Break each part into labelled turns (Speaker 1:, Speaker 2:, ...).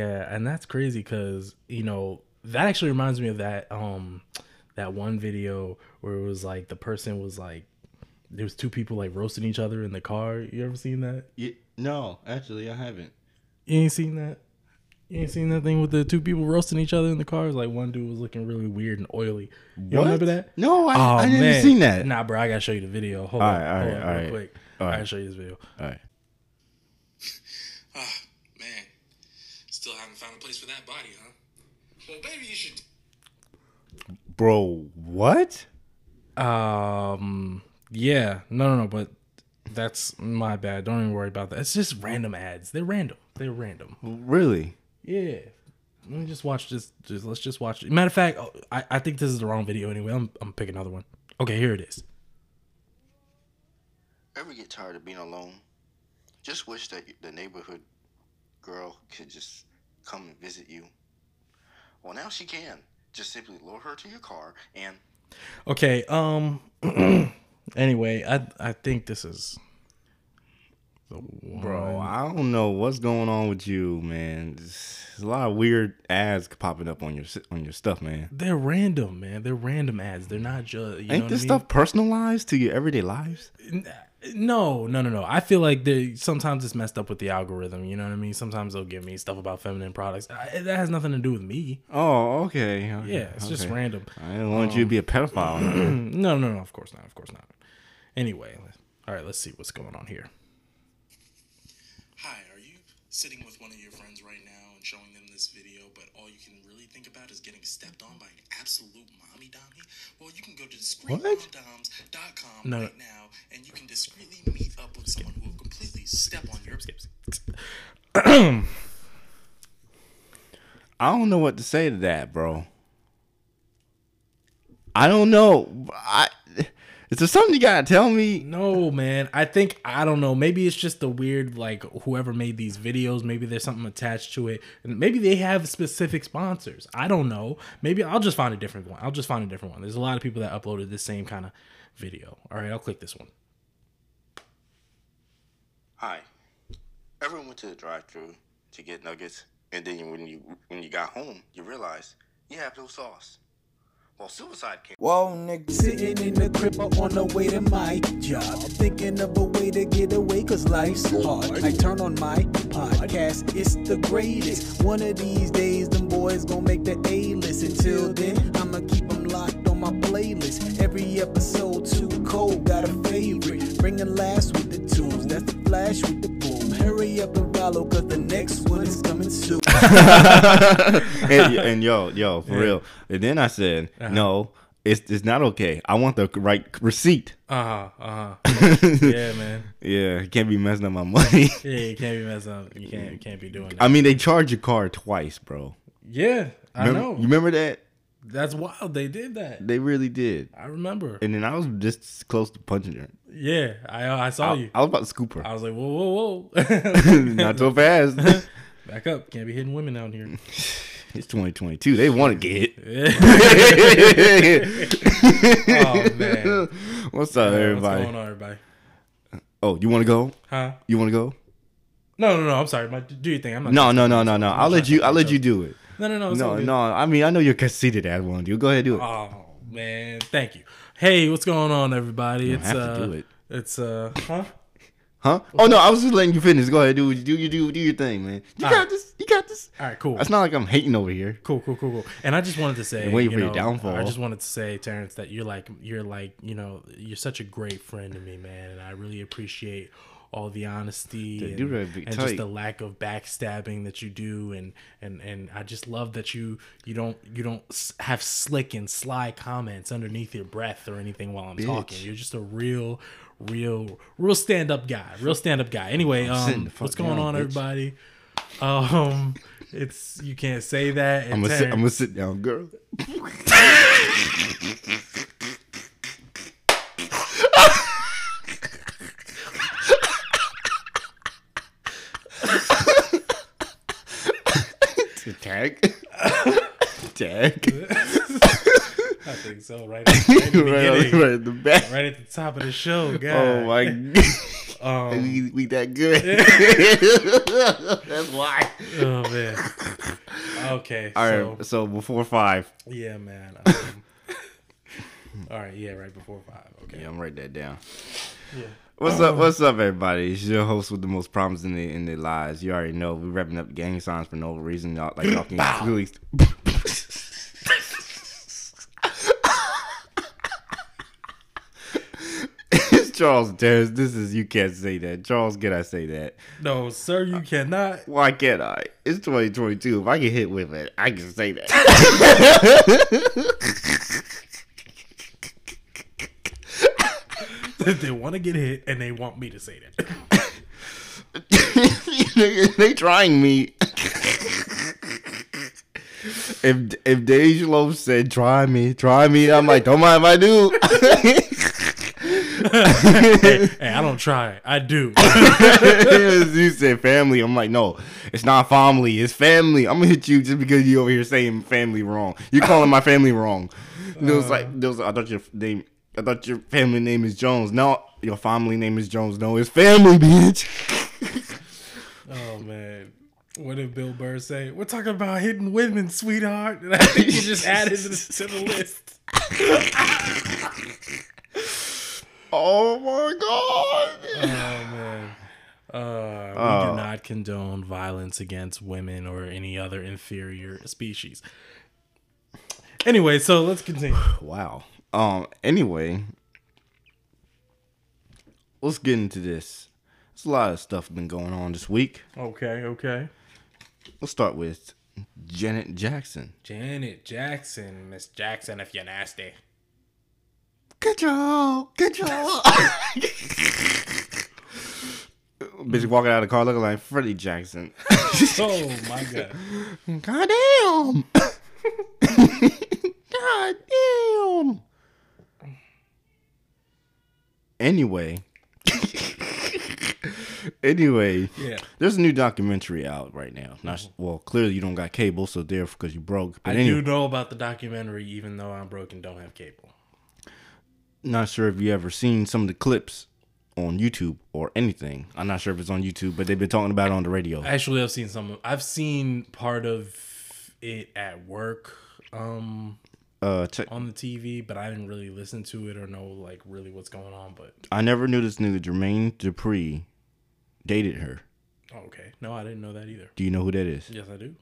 Speaker 1: Yeah, and that's crazy because you know that actually reminds me of that um that one video where it was like the person was like there was two people like roasting each other in the car. You ever seen that?
Speaker 2: Yeah, no, actually, I haven't.
Speaker 1: You ain't seen that. You ain't seen that thing with the two people roasting each other in the cars. Like one dude was looking really weird and oily. You
Speaker 2: What?
Speaker 1: remember that?
Speaker 2: No, I,
Speaker 1: Oh,
Speaker 2: I never
Speaker 1: man.
Speaker 2: seen that.
Speaker 1: Nah, bro, I gotta show you the video. Hold
Speaker 2: All
Speaker 1: on,
Speaker 2: right, all
Speaker 1: hold
Speaker 2: right,
Speaker 1: on,
Speaker 2: all
Speaker 1: real
Speaker 2: right.
Speaker 1: quick.
Speaker 2: All
Speaker 1: I gotta show you this video.
Speaker 2: All right.
Speaker 3: Ah, man. Still haven't found a place for that body, huh? Well, maybe you should.
Speaker 2: Bro, what?
Speaker 1: Um, yeah, no, no, no, but that's my bad. Don't even worry about that. It's just random ads. They're random. They're random.
Speaker 2: Really?
Speaker 1: Yeah. Let me just watch this. Just let's just watch. Matter of fact, oh, I, I think this is the wrong video anyway. I'm I'm pick another one. Okay, here it is.
Speaker 4: Ever get tired of being alone? Just wish that the neighborhood girl could just come and visit you. Well, now she can. Just simply lure her to your car and
Speaker 1: Okay. Um. anyway, I I think this is. The one.
Speaker 2: Bro, I don't know what's going on with you, man. There's a lot of weird ads popping up on your on your stuff, man.
Speaker 1: They're random, man. They're random ads. They're not just. You know
Speaker 2: Ain't
Speaker 1: what
Speaker 2: this
Speaker 1: I mean?
Speaker 2: stuff personalized to your everyday lives?
Speaker 1: No, no, no, no. I feel like they sometimes it's messed up with the algorithm. You know what I mean? Sometimes they'll give me stuff about feminine products. I, that has nothing to do with me.
Speaker 2: Oh, okay.
Speaker 1: Yeah, it's just random.
Speaker 2: I didn't want you to be a pedophile.
Speaker 1: Um, no, no, no. Of course not. Of course not. Anyway, all right. Let's see what's going on here.
Speaker 3: Hi, are you sitting with one of your friends right now and showing them this video, but all you can really think about is getting stepped on by an absolute mommy dommy? Well, you can go to discreetmomdoms.com
Speaker 1: No.
Speaker 3: right now and you can discreetly meet up with someone who will completely step on your
Speaker 2: I don't know what to say to that, bro. I don't know. I is there something you gotta tell me?
Speaker 1: No, man. I think I don't know. Maybe it's just the weird like whoever made these videos. Maybe there's something attached to it, and maybe they have specific sponsors. I don't know. Maybe I'll just find a different one. I'll just find a different one. There's a lot of people that uploaded this same kind of video. All right, I'll click this one.
Speaker 4: Hi. Everyone went to the drive-through to get nuggets, and then when you when you got home, you realized you have no sauce. Well, Suicide came.
Speaker 5: Whoa, nigga. Sitting in the crib or on the way to my job. Thinking of a way to get away, cause life's hard. I turn on my podcast, it's the greatest. One of these days, them boys gon' make the A list. Until then, I'ma keep them locked on my playlist. Every episode too cold, got a favorite. Bringing last with the tunes, that's the flash with the boom. Hurry up and follow, cause the next one is coming soon.
Speaker 2: and, and yo, yo, for real. And then I said, no, it's it's not okay. I want the right receipt.
Speaker 1: Uh huh. Uh huh. yeah, man.
Speaker 2: Yeah, you can't be messing up my money.
Speaker 1: Yeah, you can't be messing up. You can't. You can't be doing that.
Speaker 2: I mean, they charge your car twice, bro.
Speaker 1: yeah, I
Speaker 2: Remember,
Speaker 1: know.
Speaker 2: You remember that?
Speaker 1: That's wild. They did that.
Speaker 2: They really did.
Speaker 1: I remember.
Speaker 2: And then I was just close to punching her.
Speaker 1: Yeah, I I saw
Speaker 2: I,
Speaker 1: you.
Speaker 2: I was about to scoop her.
Speaker 1: I was like, whoa, whoa, whoa.
Speaker 2: not so fast.
Speaker 1: Back up. Can't be hitting women out here.
Speaker 2: it's 2022. They want to get
Speaker 1: Oh man.
Speaker 2: What's up, everybody?
Speaker 1: What's going on, everybody?
Speaker 2: Oh, you want to go?
Speaker 1: Huh?
Speaker 2: You want to go?
Speaker 1: No, no, no. I'm sorry. My, do your thing. I'm not.
Speaker 2: No, no, no, no, no. I'll let you. I'll let you do it.
Speaker 1: No, no, no.
Speaker 2: No, no. I mean, I know you're conceited as one. You go ahead, do it.
Speaker 1: Oh man, thank you. Hey, what's going on, everybody? It's uh,
Speaker 2: it.
Speaker 1: it's uh, huh?
Speaker 2: Huh? Oh no, I was just letting you finish. Go ahead, do do you do do your thing, man. You
Speaker 1: All
Speaker 2: got
Speaker 1: right.
Speaker 2: this. You got this.
Speaker 1: All right, cool.
Speaker 2: It's not like I'm hating over here.
Speaker 1: Cool, cool, cool, cool. And I just wanted to say,
Speaker 2: waiting
Speaker 1: you
Speaker 2: for your downfall.
Speaker 1: I just wanted to say, Terrence, that you're like, you're like, you know, you're such a great friend to me, man, and I really appreciate all the honesty
Speaker 2: Dude,
Speaker 1: and,
Speaker 2: you better be
Speaker 1: and just the lack of backstabbing that you do, and and and I just love that you you don't you don't have slick and sly comments underneath your breath or anything while I'm talking. You're just a real, real, real stand up guy, real stand up guy. Anyway, um, what's going
Speaker 2: down,
Speaker 1: on,
Speaker 2: bitch.
Speaker 1: everybody? Um, it's you can't say that.
Speaker 2: I'm gonna sit. I'm gonna sit down, girl. Tag. Tag.
Speaker 1: I think so. Right, at, right at the
Speaker 2: right, right at the back.
Speaker 1: right at the top of the show. God.
Speaker 2: Oh my god.
Speaker 1: Um,
Speaker 2: we, we that good. That's why.
Speaker 1: oh man. Okay.
Speaker 2: All
Speaker 1: so,
Speaker 2: right. So before five.
Speaker 1: Yeah, man. Um, all right. Yeah, right before five. Okay.
Speaker 2: Yeah, I'm write that down.
Speaker 1: Yeah.
Speaker 2: What's up? What's up, everybody? It's your host with the most problems in their in their lives. You already know we revving up gang signs for no reason. Y'all like y'all can really. it's Charles. This is you can't say that. Charles, can I say that?
Speaker 1: No, sir, you cannot.
Speaker 2: Why can't I? It's 2022. If I get hit with it, I can say that.
Speaker 1: they want to get hit, and they want me to say that.
Speaker 2: they trying me. if if Loaf said try me, try me, I'm like, don't mind if I do.
Speaker 1: hey, hey, I don't try. I do.
Speaker 2: you said family. I'm like, no, it's not family. It's family. I'm gonna hit you just because you over here saying family wrong. You're calling my family wrong. It was like, there was. I thought your name. I thought your family name is Jones. No, your family name is Jones. No, it's family, bitch.
Speaker 1: oh man. What did Bill Burr say? We're talking about hitting women, sweetheart. And I think he just added this to the list.
Speaker 2: Oh my god.
Speaker 1: Oh man. Uh, we
Speaker 2: Oh.
Speaker 1: do not condone violence against women or any other inferior species. Anyway, so let's continue.
Speaker 2: Wow. Um. Anyway, let's get into this. There's a lot of stuff been going on this week.
Speaker 1: Okay, okay.
Speaker 2: Let's start with Janet Jackson.
Speaker 1: Janet Jackson, Miss Jackson, if you're nasty.
Speaker 2: Control, control. Bitch walking out of the car looking like Freddie Jackson.
Speaker 1: Oh my god.
Speaker 2: God damn. God damn. Anyway. anyway.
Speaker 1: Yeah.
Speaker 2: There's a new documentary out right now. Not well, clearly you don't got cable, so there because you broke. But
Speaker 1: I
Speaker 2: anyway,
Speaker 1: do know about the documentary, even though I'm broke and don't have cable.
Speaker 2: Not sure if you ever seen some of the clips on YouTube or anything. I'm not sure if it's on YouTube, but they've been talking about it on the radio.
Speaker 1: Actually, I've seen some. I've seen part of it at work, um,
Speaker 2: Uh, check,
Speaker 1: on the TV, but I didn't really listen to it or know like really what's going on. But
Speaker 2: I never knew this nigga Jermaine Dupri dated her.
Speaker 1: oh, okay, no, I didn't know that either.
Speaker 2: Do you know who that is?
Speaker 1: Yes, I do.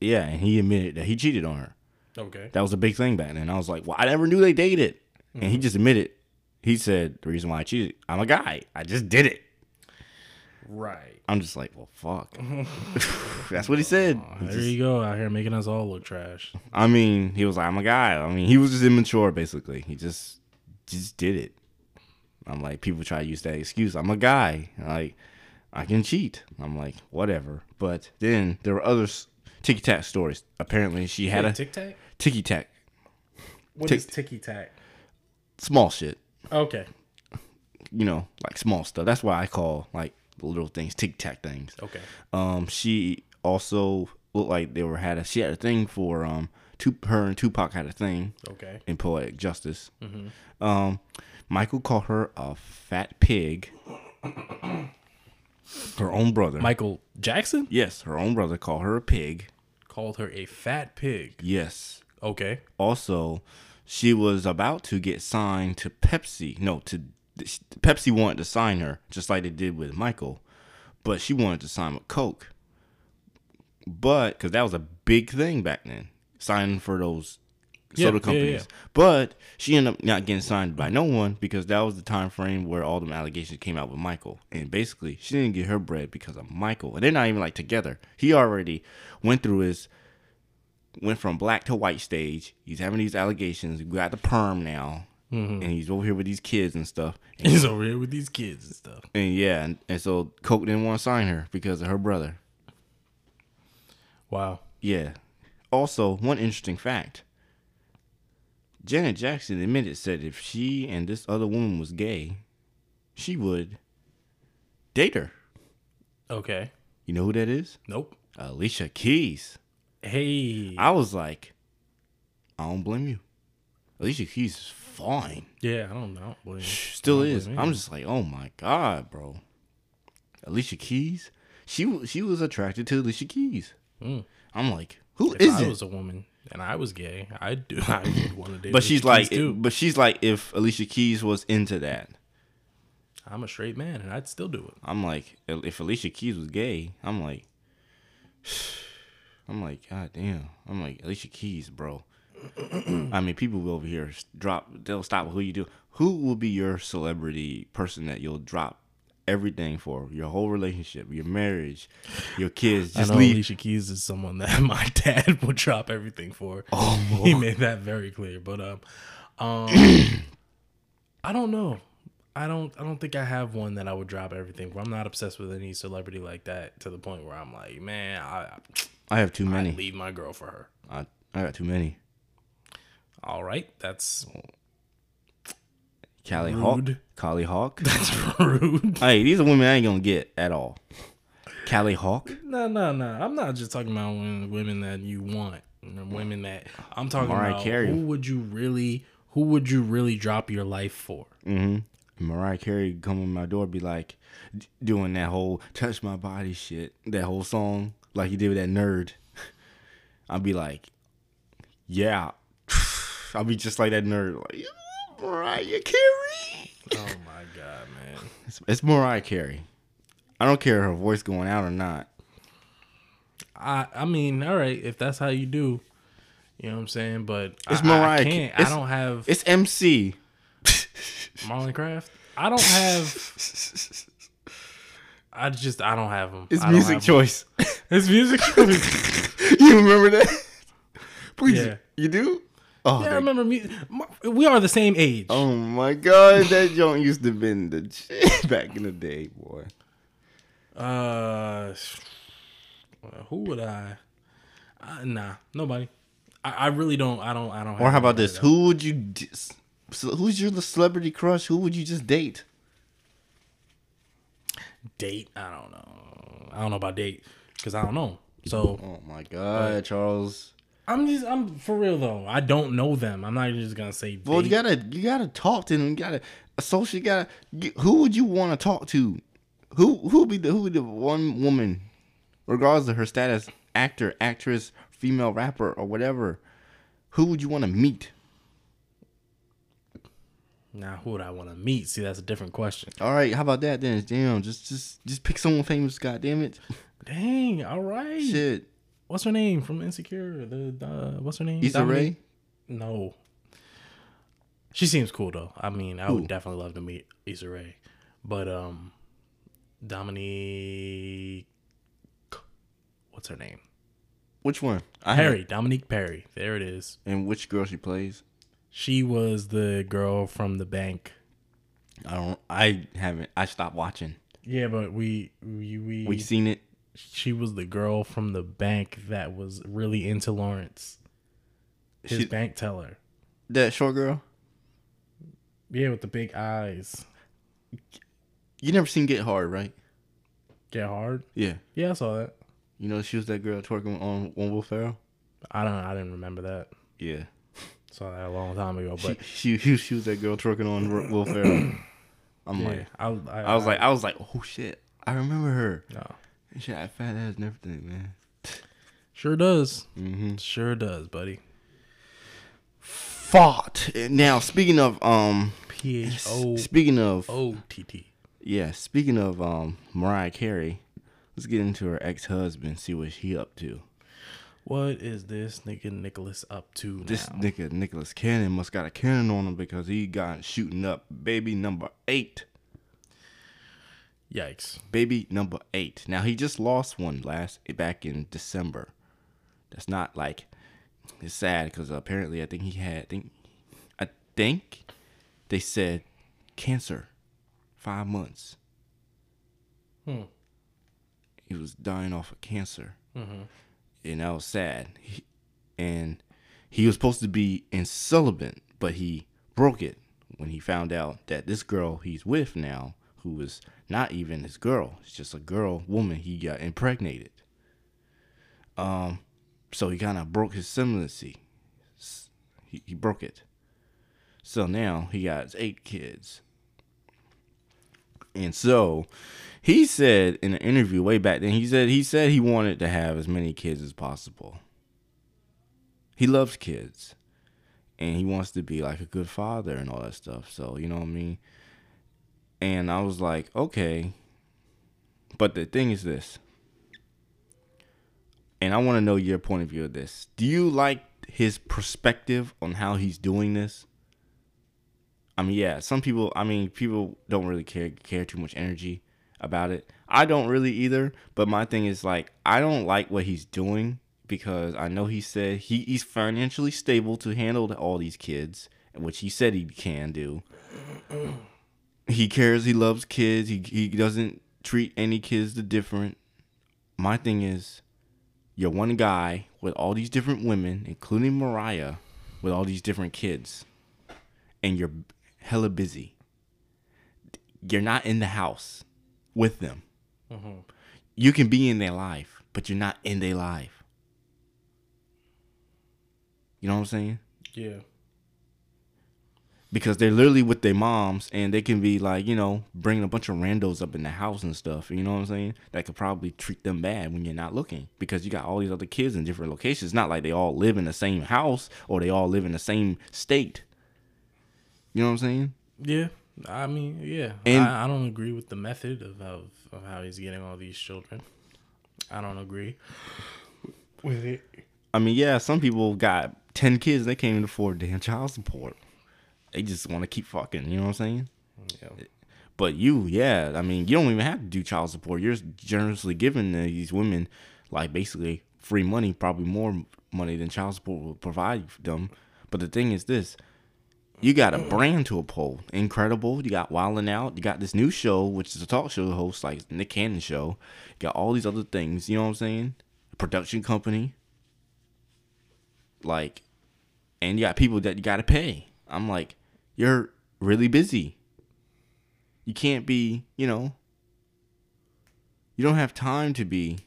Speaker 2: Yeah, and he admitted that he cheated on her.
Speaker 1: Okay,
Speaker 2: That was a big thing back then. I was like, well, I never knew they dated. And
Speaker 1: Mm-hmm.
Speaker 2: he just admitted. He said the reason why I cheated, I'm a guy. I just did it.
Speaker 1: right.
Speaker 2: I'm just like, well, fuck. That's what he said. He
Speaker 1: There
Speaker 2: just-
Speaker 1: you go, out here making us all look trash.
Speaker 2: I mean, he was like, I'm a guy. I mean, he was just immature, basically. He just just did it. I'm like, people try to use that excuse. I'm a guy. Like, I can cheat. I'm like, whatever. But then there were other ticky tack stories. Apparently, she had a
Speaker 1: Tic Tac.
Speaker 2: ticky tack,
Speaker 1: What
Speaker 2: Tic-
Speaker 1: is Ticky Tack?
Speaker 2: Small shit.
Speaker 1: Okay,
Speaker 2: You know, like small stuff. That's why I call like the little things tic tac things.
Speaker 1: okay.
Speaker 2: Um, she also looked like they were had a she had a thing for um, two her and Tupac had a thing.
Speaker 1: Okay.
Speaker 2: in poetic justice. Um, Michael called her a fat pig. Her own brother.
Speaker 1: Michael Jackson
Speaker 2: Yes, her own brother called her a pig.
Speaker 1: called her a fat pig.
Speaker 2: Yes.
Speaker 1: Okay.
Speaker 2: Also, she was about to get signed to Pepsi. No, to Pepsi wanted to sign her just like they did with Michael, but she wanted to sign with Coke. But because that was a big thing back then, signing for those soda
Speaker 1: yeah,
Speaker 2: companies.
Speaker 1: yeah.
Speaker 2: But she ended up not getting signed by no one because that was the time frame where all the allegations came out with Michael. And basically, she didn't get her bread because of Michael. And they're not even like together. He already went through his went from black to white stage. He's having these allegations. He got the perm now.
Speaker 1: Mm-hmm.
Speaker 2: And he's over here with these kids and stuff. And,
Speaker 1: He's over here with these kids and stuff.
Speaker 2: and yeah, and, and so Coke didn't want to sign her because of her brother.
Speaker 1: Wow.
Speaker 2: Yeah. Also, one interesting fact. Janet Jackson admitted said if she and this other woman was gay, she would date her.
Speaker 1: Okay.
Speaker 2: You know who that is?
Speaker 1: Nope.
Speaker 2: Alicia Keys.
Speaker 1: Hey.
Speaker 2: I was like, I don't blame you. Alicia Keys is fine.
Speaker 1: yeah, I don't know.
Speaker 2: Still
Speaker 1: don't
Speaker 2: is.
Speaker 1: blame.
Speaker 2: I'm just like, oh my god, bro. Alicia Keys. She she was attracted to Alicia Keys.
Speaker 1: Mm.
Speaker 2: I'm like, Who
Speaker 1: If
Speaker 2: is
Speaker 1: I
Speaker 2: it?
Speaker 1: was a woman and I was gay, I'd do. I would want to date.
Speaker 2: but
Speaker 1: Alicia
Speaker 2: she's like, but she's like, if Alicia Keys was into that,
Speaker 1: I'm a straight man, and I'd still do it.
Speaker 2: I'm like, if Alicia Keys was gay, I'm like, I'm like, God damn. I'm like, Alicia Keys, bro. I mean, people will over here drop, they'll stop who you do. Who will be your celebrity person that you'll drop everything for? Your whole relationship, your marriage, your kids. Just
Speaker 1: I know
Speaker 2: leave.
Speaker 1: Alicia Keys is someone that my dad would drop everything for.
Speaker 2: Oh,
Speaker 1: he made that very clear. But um, um, I don't know. I don't. I don't think I have one that I would drop everything for. I'm not obsessed with any celebrity like that to the point where I'm like, man, I
Speaker 2: I have too
Speaker 1: I
Speaker 2: many.
Speaker 1: would leave my girl for her.
Speaker 2: I, I got too many.
Speaker 1: All right, that's
Speaker 2: Kali Hawk. Kali Hawk.
Speaker 1: that's rude.
Speaker 2: hey, these are women I ain't gonna get at all. Kali Hawk.
Speaker 1: No, no, no. I'm not just talking about women, women that you want. Women that I'm talking
Speaker 2: Mariah
Speaker 1: about.
Speaker 2: Carey.
Speaker 1: Who would you really? Who would you really drop your life for?
Speaker 2: Mm-hmm. Mariah Carey come on my door, be like, doing that whole "touch my body" shit, that whole song, like he did with that nerd. I'd be like, yeah, I'll be just like that nerd, like Mariah Carey.
Speaker 1: Oh my god, man.
Speaker 2: It's, it's Mariah Carey. I don't care her voice going out or not.
Speaker 1: I I mean, all right, if that's how you do, you know what I'm saying. But
Speaker 2: It's
Speaker 1: I,
Speaker 2: Mariah
Speaker 1: I can't.
Speaker 2: it's-
Speaker 1: I don't have
Speaker 2: It's MC.
Speaker 1: Marlon Craft. I don't have. I just I don't have them.
Speaker 2: It's music choice.
Speaker 1: It's music
Speaker 2: you remember that? Please,
Speaker 1: Yeah.
Speaker 2: you do. Oh,
Speaker 1: yeah, I remember me. We are the same age.
Speaker 2: Oh my god, that joint used to have been the shit back in the day, boy.
Speaker 1: Uh, who would I? Uh, nah, nobody. I, I really don't. I don't. I don't.
Speaker 2: Or how about this? Who would you? Dis- who's your celebrity crush? Who would you just date?
Speaker 1: date? I don't know. I don't know about date because I don't know. So
Speaker 2: Oh my god, Charles.
Speaker 1: I'm just. I'm for real though. I don't know them. I'm not even just gonna say.
Speaker 2: Well,
Speaker 1: date.
Speaker 2: you gotta you gotta talk to them. You gotta associate. You gotta. Who would you want to talk to? Who who would be the who would the one woman, regardless of her status, actor, actress, female rapper, or whatever. Who would you want to meet?
Speaker 1: Now, who would I want to meet? See, that's a different question.
Speaker 2: All right, how about that then? Damn, just just just pick someone famous. God damn it,
Speaker 1: Dang. All right.
Speaker 2: shit.
Speaker 1: What's her name from Insecure? The uh, what's her name?
Speaker 2: Issa? Rae.
Speaker 1: No. She seems cool though. I mean, I
Speaker 2: Who?
Speaker 1: would definitely love to meet Issa Rae, but um, Dominique, what's her name?
Speaker 2: Which one? I
Speaker 1: Perry. Dominique Perry. There it is.
Speaker 2: And which girl she plays?
Speaker 1: She was the girl from the bank.
Speaker 2: I don't. I haven't. I stopped watching.
Speaker 1: Yeah, but we we we,
Speaker 2: We seen it.
Speaker 1: She was the girl from the bank that was really into Lawrence, his
Speaker 2: She-
Speaker 1: bank teller.
Speaker 2: That short girl.
Speaker 1: Yeah, with the big eyes.
Speaker 2: You never seen Get Hard, right?
Speaker 1: Get hard.
Speaker 2: Yeah.
Speaker 1: Yeah, I saw that.
Speaker 2: You know she was that girl twerking on on Will Ferrell.
Speaker 1: I don't. Know, I didn't remember that.
Speaker 2: Yeah.
Speaker 1: Saw that a long time ago, but
Speaker 2: she she she was that girl twerking on Will Ferrell. I'm
Speaker 1: yeah,
Speaker 2: like,
Speaker 1: I, I,
Speaker 2: I was like, I was like, oh shit, I remember her.
Speaker 1: no,
Speaker 2: Had fat ass and everything, man.
Speaker 1: sure does,
Speaker 2: Mm-hmm.
Speaker 1: sure does, buddy.
Speaker 2: Fought. Now speaking of um,
Speaker 1: P H O
Speaker 2: speaking of
Speaker 1: O T T.
Speaker 2: yeah, speaking of um Mariah Carey, let's get into her ex husband, see what he up to.
Speaker 1: What is this nigga Nicholas up to now?
Speaker 2: This nigga Nicholas Cannon must got a cannon on him because he got shooting up baby number eight.
Speaker 1: Yikes!
Speaker 2: Baby number eight. Now he just lost one last back in December. That's not like it's sad because apparently I think he had I think I think they said cancer, five months.
Speaker 1: Hmm.
Speaker 2: He was dying off of cancer,
Speaker 1: Mhm.
Speaker 2: and that was sad. He, and he was supposed to be in celibate, but he broke it when he found out that this girl he's with now, who is not even his girl, it's just a girl woman he got impregnated. Um, so he kind of broke his celibacy. He, he broke it. So now he got eight kids. And so he said in an interview way back then, he said he said he wanted to have as many kids as possible. he loves kids, and he wants to be like a good father and all that stuff. So you know what I mean. And I was like, okay, but the thing is this, and I want to know your point of view of this. Do you like his perspective on how he's doing this? I mean, yeah, some people. I mean, people don't really care care too much energy about it. I don't really either. But my thing is like, I don't like what he's doing because I know he said he, he's financially stable to handle all these kids, which he said he can do. He cares. He loves kids. He he doesn't treat any kids the different. My thing is, you're one guy with all these different women, including Mariah, with all these different kids, and you're hella busy. You're not in the house with them. Mm-hmm. You can be in their life, but you're not in their life. You know what I'm saying?
Speaker 1: Yeah.
Speaker 2: Because they're literally with their moms, and they can be like, you know, bringing a bunch of randos up in the house and stuff. You know what I'm saying? That could probably treat them bad when you're not looking, because you got all these other kids in different locations. It's not like they all live in the same house or they all live in the same state. You know what I'm saying?
Speaker 1: Yeah. I mean, yeah.
Speaker 2: And-
Speaker 1: I, I don't agree with the method of, of of how he's getting all these children. I don't agree with it.
Speaker 2: I mean, yeah, some people got ten kids, they can't even afford damn child support. They just want to keep fucking. You know what I'm saying?
Speaker 1: Yeah.
Speaker 2: But you, yeah, I mean, you don't even have to do child support. You're generously giving these women, like, basically free money, probably more money than child support will provide them. But the thing is this you got a brand to uphold. Incredible. You got Wildin' Out. You got this new show, which is a talk show host, like Nick Cannon show. You got all these other things. You know what I'm saying? A production company. Like, and you got people that you got to pay. I'm like, you're really busy. You can't be, you know, you don't have time to be.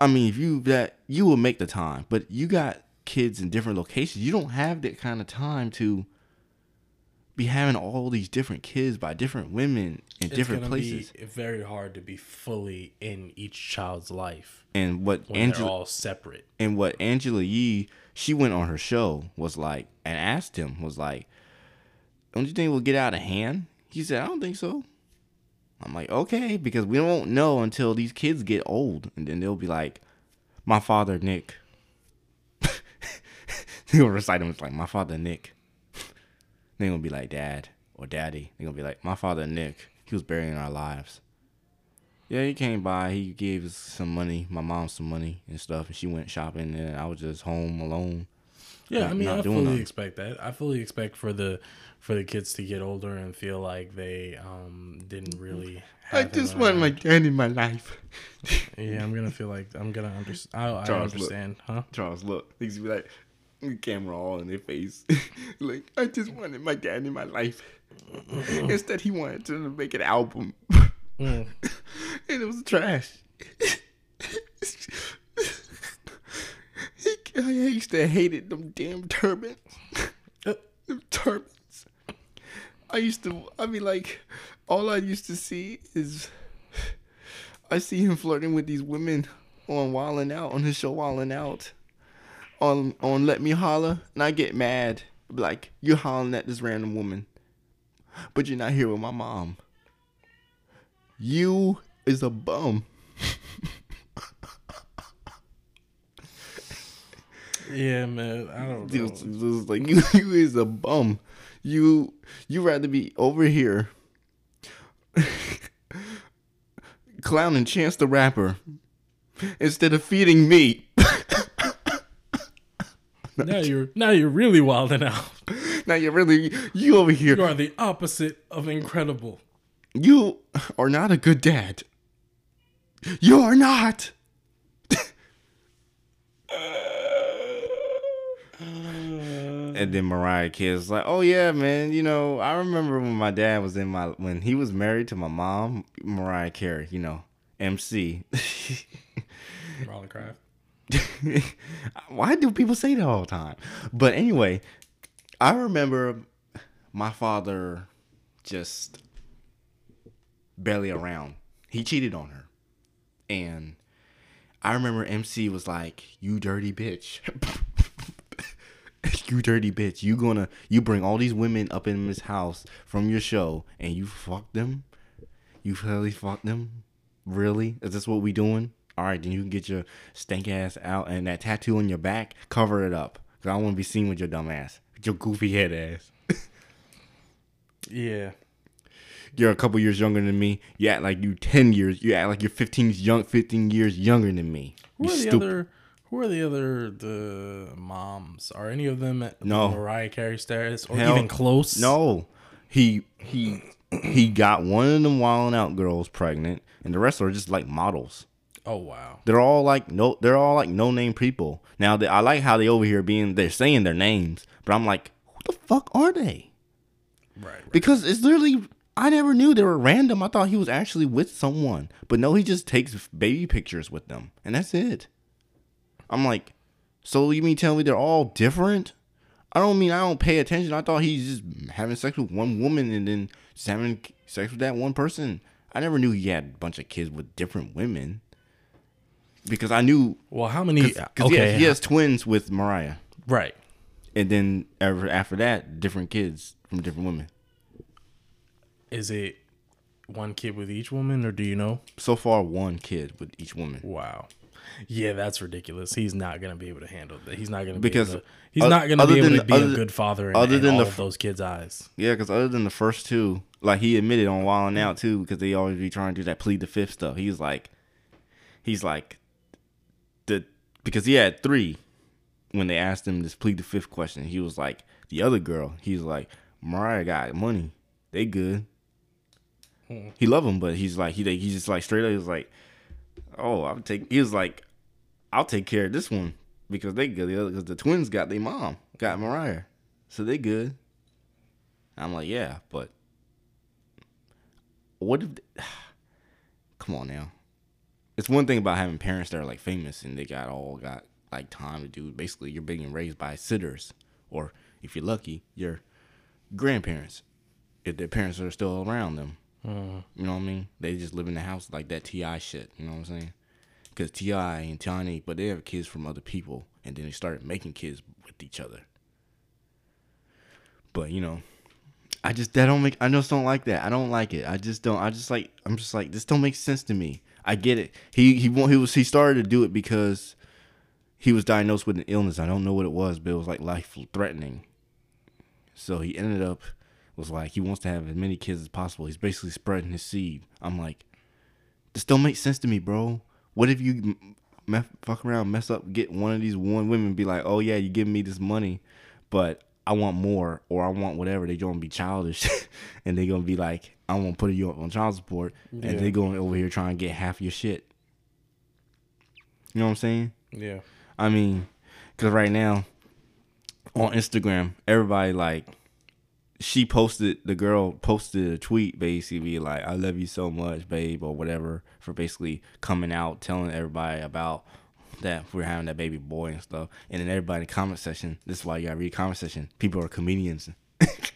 Speaker 2: I mean, if you that you will make the time, but you got kids in different locations. You don't have that kind of time to be having all these different kids by different women in
Speaker 1: It's
Speaker 2: different places.
Speaker 1: Be very hard to be fully in each child's life
Speaker 2: and what Angela
Speaker 1: all separate.
Speaker 2: and what Angela Yee she went on her show was like and asked him was like, "Don't you think we'll get out of hand?" He said, "I don't think so." I'm like, "Okay," because we won't know until these kids get old, and then they'll be like, "My father Nick." They'll recite him as like, "My father Nick." They're gonna be like, "Dad" or "Daddy." They're gonna be like, "My father Nick." He was burying our lives. Yeah, he came by. He gave us some money, my mom some money and stuff, and she went shopping, and I was just home alone.
Speaker 1: Yeah,
Speaker 2: Not-
Speaker 1: I mean, I fully
Speaker 2: nothing.
Speaker 1: expect that. I fully expect for the for the kids to get older and feel like they um didn't really. Have him my
Speaker 2: dad in my life.
Speaker 1: Yeah, I'm gonna feel like I'm gonna understand. I, I
Speaker 2: Charles, look.
Speaker 1: understand, huh?
Speaker 2: Charles, look, he's be like, camera all in their face, like I just wanted my dad in my life. Instead, he wanted to make an album,
Speaker 1: Mm.
Speaker 2: and it was trash. he, I used to hated them damn turbans. them turbans. I used to. I mean, like, all I used to see is I see him flirting with these women on Wildin' Out on his show Wildin' Out on on Let Me Holler, and I get mad. Like you're hollering at this random woman, but you're not here with my mom. You is a bum.
Speaker 1: Yeah, man. I don't know.
Speaker 2: it was like you, you is a bum. You you rather be over here clowning Chance the Rapper instead of feeding me.
Speaker 1: Now you're now you're really wilding out.
Speaker 2: now you're really you over here.
Speaker 1: You are the opposite of incredible.
Speaker 2: You are not a good dad. You are not. and then Mariah Carey's like, "Oh yeah, man. You know, I remember when my dad was in my when he was married to my mom, Mariah Carey. You know, MC.
Speaker 1: Rolling Craft.
Speaker 2: Why do people say that all the time? But anyway, I remember my father just barely around. He cheated on her. And I remember MC was like, "You dirty bitch." you dirty bitch. You gonna you bring all these women up in this house from your show and you fuck them? You really fuck them? Really? Is this what we doing? All right, then you can get your stank ass out and that tattoo on your back, cover it up. Cause I want to be seen with your dumb ass, your goofy head ass.
Speaker 1: Yeah.
Speaker 2: You're a couple years younger than me. You act like you ten years. You act like you're 15 young, 15 years younger than me.
Speaker 1: Who
Speaker 2: You
Speaker 1: are the
Speaker 2: stupid.
Speaker 1: other? Who are the other the moms? Are any of them at
Speaker 2: No.
Speaker 1: Mariah Carey status or
Speaker 2: Hell-
Speaker 1: even close?
Speaker 2: No, he he he got one of them wilding out girls pregnant, and the rest are just like models.
Speaker 1: Oh wow.
Speaker 2: They're all like no, they're all like no name people. Now they, I like how they over here being they're saying their names, but I'm like, who the fuck are they?
Speaker 1: Right.
Speaker 2: Because it's literally I never knew they were random. I thought he was actually with someone, but no, he just takes baby pictures with them, and that's it. I'm like, so you mean tell me they're all different? I don't mean I don't pay attention. I thought he's just having sex with one woman and then just having sex with that one person. I never knew he had a bunch of kids with different women. Because I knew,
Speaker 1: Well, how many?
Speaker 2: because
Speaker 1: okay.
Speaker 2: he, has, he has twins with Mariah,
Speaker 1: right.
Speaker 2: and then ever after that, different kids from different women.
Speaker 1: Is it one kid with each woman, or do you know?
Speaker 2: So far, one kid with each woman.
Speaker 1: Wow. Yeah, that's ridiculous. He's not gonna be able to handle that. He's not gonna be
Speaker 2: Because
Speaker 1: able to, he's not gonna be able
Speaker 2: than
Speaker 1: to be a good father in,
Speaker 2: other
Speaker 1: in
Speaker 2: than
Speaker 1: all
Speaker 2: the
Speaker 1: of those kids' eyes.
Speaker 2: Yeah, because other than the first two, like he admitted on Wild 'N Out too, because they always be trying to do that plead the fifth stuff. He's like, he's like, the because he had three when they asked him this plead the fifth question. He was like, the other girl, he's like, Mariah got money, they good. He love him, but he's like, he he's just like straight up. He was like, oh, I'll take. He was like, I'll take care of this one because they good. Because the twins got their mom, got Mariah, so they good. I'm like, yeah, but what if? come on now. It's one thing about having parents that are like famous and they got all got like time to do. Basically, you're being raised by sitters, or if you're lucky, your grandparents, if their parents are still around them. Mm-hmm. You know what I mean? They just live in the house like that T.I. shit. You know what I'm saying? Because T.I. and Tiny, but they have kids from other people, and then they started making kids with each other. But you know, I just that don't make I just don't like that. I don't like it. I just don't. I just like I'm just like this don't make sense to me. I get it. He he he was he started to do it because he was diagnosed with an illness. I don't know what it was, but it was like life threatening. So he ended up was like he wants to have as many kids as possible. He's basically spreading his seed. I'm like, this don't make sense to me, bro. What if you fuck around, mess up, get one of these one women, be like, oh yeah, you giving me this money, but I want more or I want whatever. They gonna be childish, and they gonna be like, I want to put you on child support, and they going over here trying to get half your shit. You know what I'm saying?
Speaker 1: Yeah.
Speaker 2: I mean, because right now on Instagram, everybody like she posted the girl posted a tweet basically like I love you so much, babe, or whatever for basically coming out telling everybody about that we're having that baby boy and stuff. And then everybody in the comment section, this is why you gotta read comment section. People are comedians.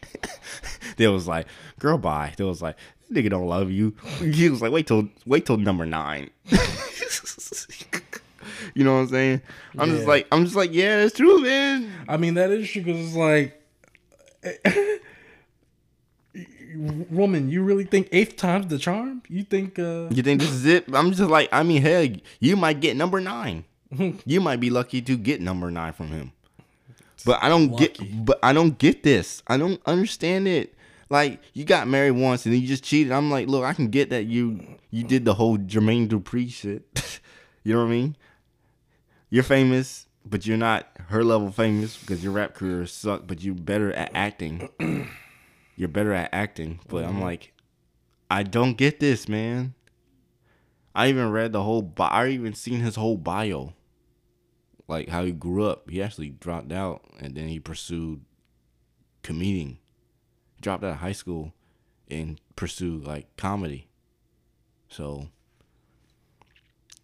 Speaker 2: they was like, girl bye. They was like, nigga don't love you. He was like, wait till wait till number nine. you know what I'm saying? I'm just like I'm just like, yeah, that's true, man.
Speaker 1: I mean that is true because it's like, woman, you really think eighth time's the charm? You think? uh
Speaker 2: You think this is it? I'm just like, I mean, hell, you might get number nine. you might be lucky to get number nine from him. But I don't
Speaker 1: Lucky.
Speaker 2: get. But I don't get this. I don't understand it. Like you got married once and then you just cheated. I'm like, look, I can get that you you did the whole Jermaine Dupri shit. you know what I mean? You're famous, but you're not her level famous because your rap career sucked. But you're better at acting. you're better at acting. But I'm mm-hmm. like, I don't get this, man. I even read the whole. Bi- I even seen his whole bio, like how he grew up. He actually dropped out and then he pursued comedian. Dropped out of high school and pursued like comedy. So,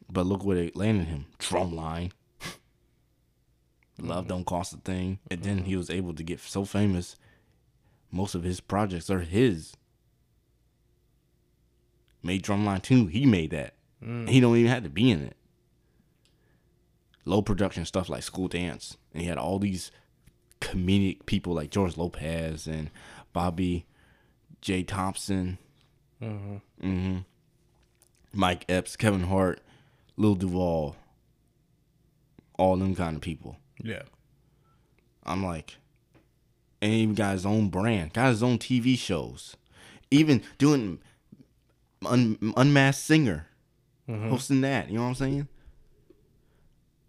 Speaker 2: but look what it landed him: Drumline. Love mm-hmm. don't cost a thing, and then he mm-hmm. was able to get so famous. Most of his projects are his. Made Drumline 2, he made that. He don't even have to be in it. low production stuff like School Dance, and he had all these comedic people like George Lopez and Bobb'e J. Thompson, mm-hmm. Mike Epps, Kevin Hart, Lil Duval, all them kind of people.
Speaker 1: Yeah.
Speaker 2: I'm like, and he even got his own brand, got his own TV shows, even doing un- Unmasked Singer, mm-hmm. hosting that. You know what I'm saying?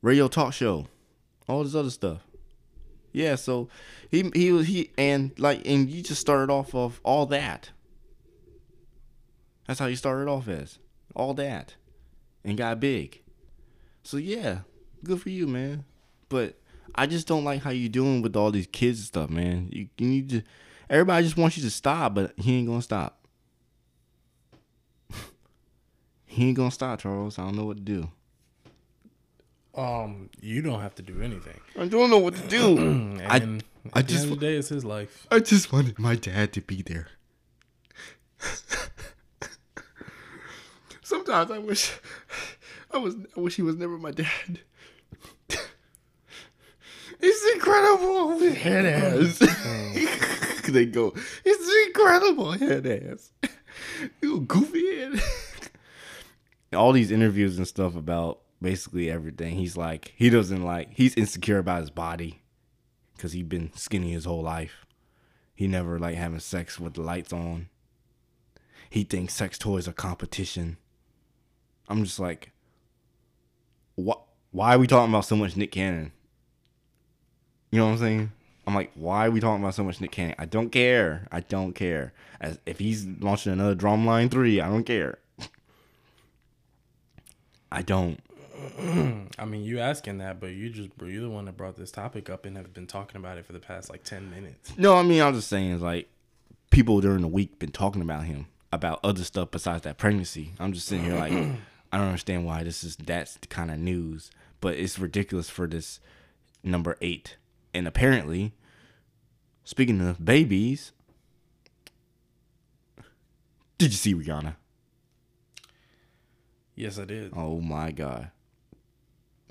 Speaker 2: Radio talk show, all this other stuff. Yeah, so he he was he and like and you just started off of all that. That's how you started off as all that, and got big. So yeah, good for you, man. But I just don't like how you doing with all these kids and stuff, man. You, you need to. Everybody just wants you to stop, but he ain't gonna stop. he ain't gonna stop, Charles. I don't know what to do.
Speaker 1: Um, you don't have to do anything.
Speaker 2: I don't know what to do.
Speaker 1: And
Speaker 2: I-
Speaker 1: at
Speaker 2: I
Speaker 1: the
Speaker 2: just
Speaker 1: end of the day, it's his life.
Speaker 2: I just wanted my dad to be there. Sometimes I wish I was I wish he was never my dad. He's incredible head ass. they go, it's incredible head ass. You goofy head. All these interviews and stuff about basically everything. He's like he doesn't like he's insecure about his body because he's been skinny his whole life. He never like having sex with the lights on. He thinks sex toys are competition. I'm just like, what? Why are we talking about so much Nick Cannon? You know what I'm saying? I'm like, why are we talking about so much Nick Cannon? I don't care. I don't care. As if he's launching another Drumline three, I don't care. I don't.
Speaker 1: I mean, you asking that, but you just you're the one that brought this topic up and have been talking about it for the past like ten minutes.
Speaker 2: No, I mean I'm just saying like people during the week been talking about him about other stuff besides that pregnancy. I'm just sitting here like I don't understand why this is that's the kind of news, but it's ridiculous for this number eight. And apparently, speaking of babies, did you see Rihanna?
Speaker 1: Yes, I did.
Speaker 2: Oh my god!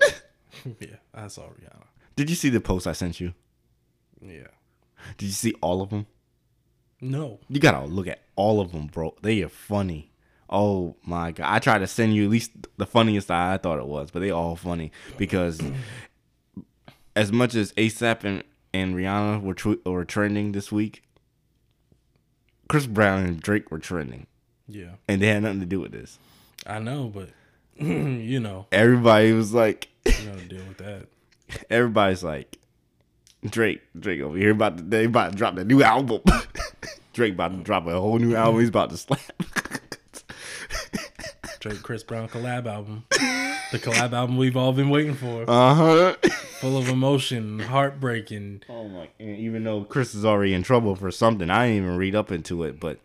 Speaker 1: yeah, I saw Rihanna.
Speaker 2: Did you see the post I sent you?
Speaker 1: Yeah.
Speaker 2: Did you see all of them?
Speaker 1: No.
Speaker 2: You gotta look at all of them, bro. They are funny. Oh my god! I tried to send you at least the funniest I thought it was, but they all funny because as much as ASAP and, and Rihanna were tw- were trending this week, Chris Brown and Drake were trending,
Speaker 1: Yeah.
Speaker 2: and they had nothing to do with this.
Speaker 1: I know, but you know,
Speaker 2: Everybody was like,
Speaker 1: you know, to deal with that.
Speaker 2: everybody's like, Drake, Drake over here about to, they about to drop the new album. Drake about to drop a whole new album. He's about to slap.
Speaker 1: Drake Chris Brown collab album. The collab album we've all been waiting for.
Speaker 2: Uh huh.
Speaker 1: Full of emotion, heartbreaking.
Speaker 2: Oh my! And even though Chris is already in trouble for something, I didn't even read up into it. But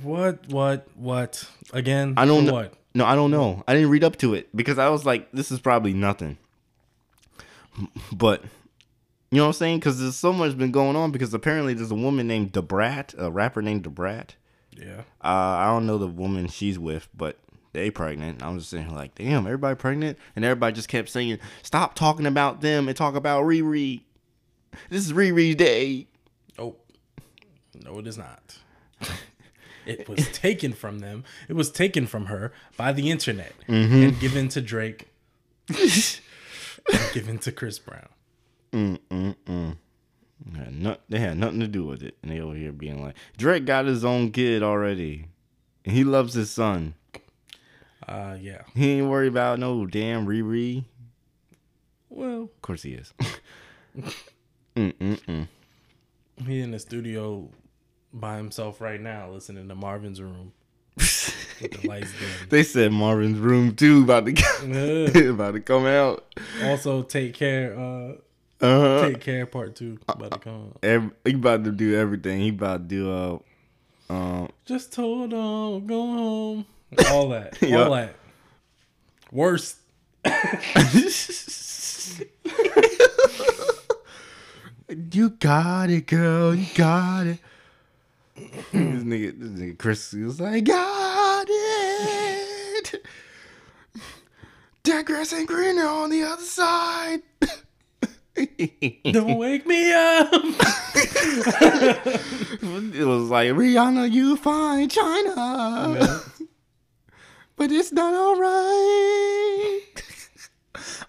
Speaker 1: What? What? What? Again?
Speaker 2: I don't know.
Speaker 1: What?
Speaker 2: No, I don't know. I didn't read up to it because I was like, this is probably nothing. But you know what I'm saying? Because there's so much been going on. Because apparently there's a woman named Da Brat, a rapper named Da Brat.
Speaker 1: Yeah.
Speaker 2: Uh, I don't know the woman she's with, but they pregnant. I'm just saying, like, damn, everybody pregnant, and everybody just kept saying, stop talking about them and talk about Riri. This is Riri's day.
Speaker 1: Oh, no, it is not. It was taken from them. It was taken from her by the internet
Speaker 2: Mm-hmm.
Speaker 1: and given to Drake. and given to Chris Brown.
Speaker 2: Had no- they had nothing to do with it, and they over here being like, Drake got his own kid already, and he loves his son.
Speaker 1: Uh, yeah.
Speaker 2: He ain't worried about no damn Riri.
Speaker 1: Well,
Speaker 2: Of course he is.
Speaker 1: he in the studio by himself right now, listening to Marvin's Room the lights
Speaker 2: they said Marvin's room too about to come,
Speaker 1: Uh,
Speaker 2: about to come out.
Speaker 1: also, take care. Uh,
Speaker 2: Uh-huh.
Speaker 1: take care. Part two about to come.
Speaker 2: Every, he about to do everything. He about to do uh um
Speaker 1: Just told him go home. All that.
Speaker 2: Yeah.
Speaker 1: All that. Worst.
Speaker 2: You got it, girl. You got it. this nigga, this nigga Chris was like, got it. That grass ain't greener on the other side.
Speaker 1: Don't wake me up.
Speaker 2: it was like Rihanna, you fine China, but it's not alright.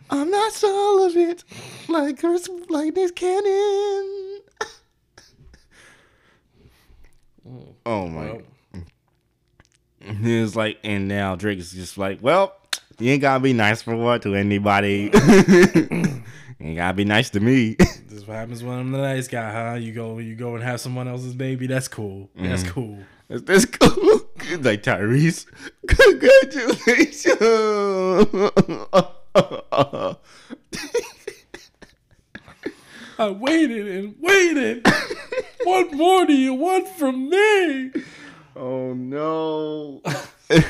Speaker 2: I'm not relevant like Chris, like this cannon. oh my!
Speaker 1: Well, mm.
Speaker 2: It's like, and now Drake is just like, well, you ain't gotta be nice for what to anybody. you ain't gotta be nice to me.
Speaker 1: this is what happens when I'm the nice guy, huh? You go, you go and have someone else's baby. That's cool. That's mm-hmm. cool.
Speaker 2: Is this cool? Like Tyrese, congratulations.
Speaker 1: I waited and waited. what more do you want from me?
Speaker 2: oh no.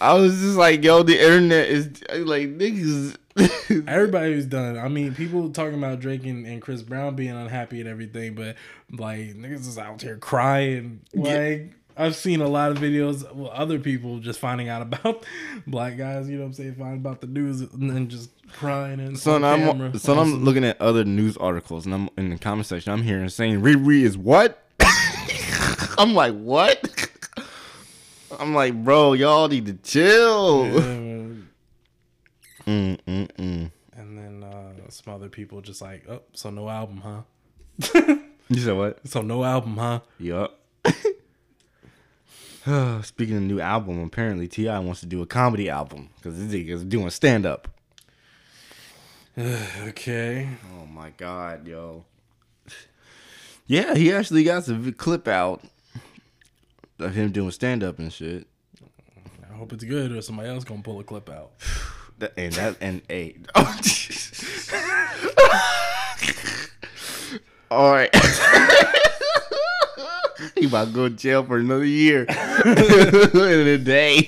Speaker 2: I was just like, yo, the internet is like niggas.
Speaker 1: Everybody was done. I mean, people talking about Drake and, and Chris Brown being unhappy and everything, but like niggas is out here crying. Like I've seen a lot of videos of other people just finding out about black guys. You know what I'm saying? Finding about the news and then just crying and on
Speaker 2: I'm son, I'm looking at other news articles, and I'm in the comment section. I'm hearing saying Riri is what? I'm like, what? I'm like, bro, y'all need to chill.
Speaker 1: Yeah.
Speaker 2: Mm, mm, mm.
Speaker 1: And then uh, some other people just like, oh, so no album, huh?
Speaker 2: You said what?
Speaker 1: So no album, huh?
Speaker 2: Yup. Speaking of new album, apparently T.I wants to do a comedy album because this nigga's doing stand up.
Speaker 1: Okay.
Speaker 2: Oh my god, yo. Yeah, he actually got some clip out of him doing stand up and shit.
Speaker 1: I hope it's good or somebody else gonna pull a clip out.
Speaker 2: That- And that and a Oh, All right. he about to go to jail for another year in a day.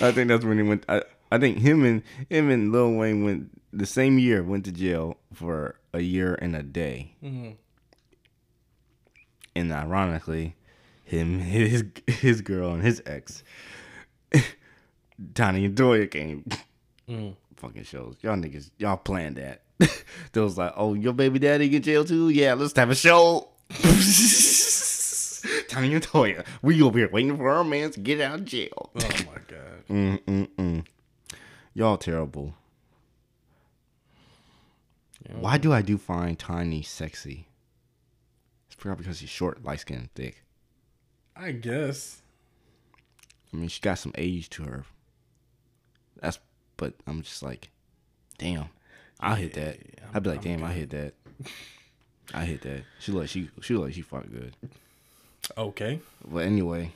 Speaker 2: I think that's when he went. I, I think him and him and Lil Wayne went the same year. Went to jail for a year and a day. Mm-hmm. And ironically, him his his girl and his ex, Tiny and Toya came. Mm. Fucking shows. Y'all niggas, y'all planned that. they was like, oh, your baby daddy get jail too? Yeah, let's have a show. Tiny and Toya, we over here waiting for our man to get out of jail.
Speaker 1: Oh my god.
Speaker 2: Mm-mm-mm. Y'all terrible. Why do I do find Tiny sexy? It's probably because she's short, light skinned, thick.
Speaker 1: I guess.
Speaker 2: I mean, she got some age to her. That's, but I'm just like, damn, I hit that. I'd be like, damn, I hit that. I hit that. She look, she she look like she fuck good.
Speaker 1: Okay.
Speaker 2: But anyway,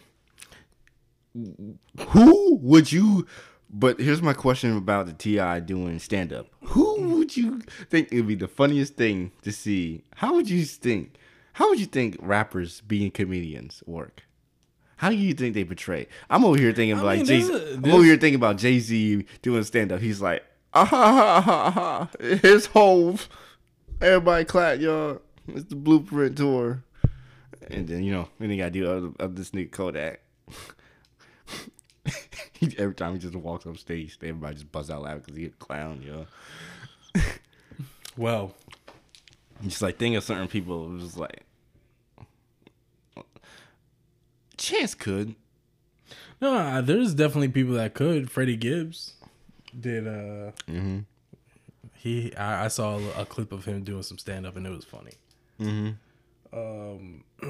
Speaker 2: who would you? But here's my question about the T.I doing stand up. Who would you think it would be the funniest thing to see? How would you think? How would you think rappers being comedians work? How do you think they portray? I'm over here thinking
Speaker 1: I
Speaker 2: like Jay. I'm over here thinking about Jay Z doing stand up. He's like, ah ha ha ha ha. His hove. Everybody clap, y'all. It's the blueprint tour. And then you know, then you gotta do of, this nigga Kodak. Every time he just walks up stage, everybody just busts out laughing because he a clown, yo.
Speaker 1: Well,
Speaker 2: Just like think of certain people, it was like Chance could.
Speaker 1: no, there's definitely people that could. Freddie Gibbs did. uh
Speaker 2: Mm-hmm.
Speaker 1: He, I, I saw a, a clip of him doing some stand up, and it was funny.
Speaker 2: Mm-hmm.
Speaker 1: Um,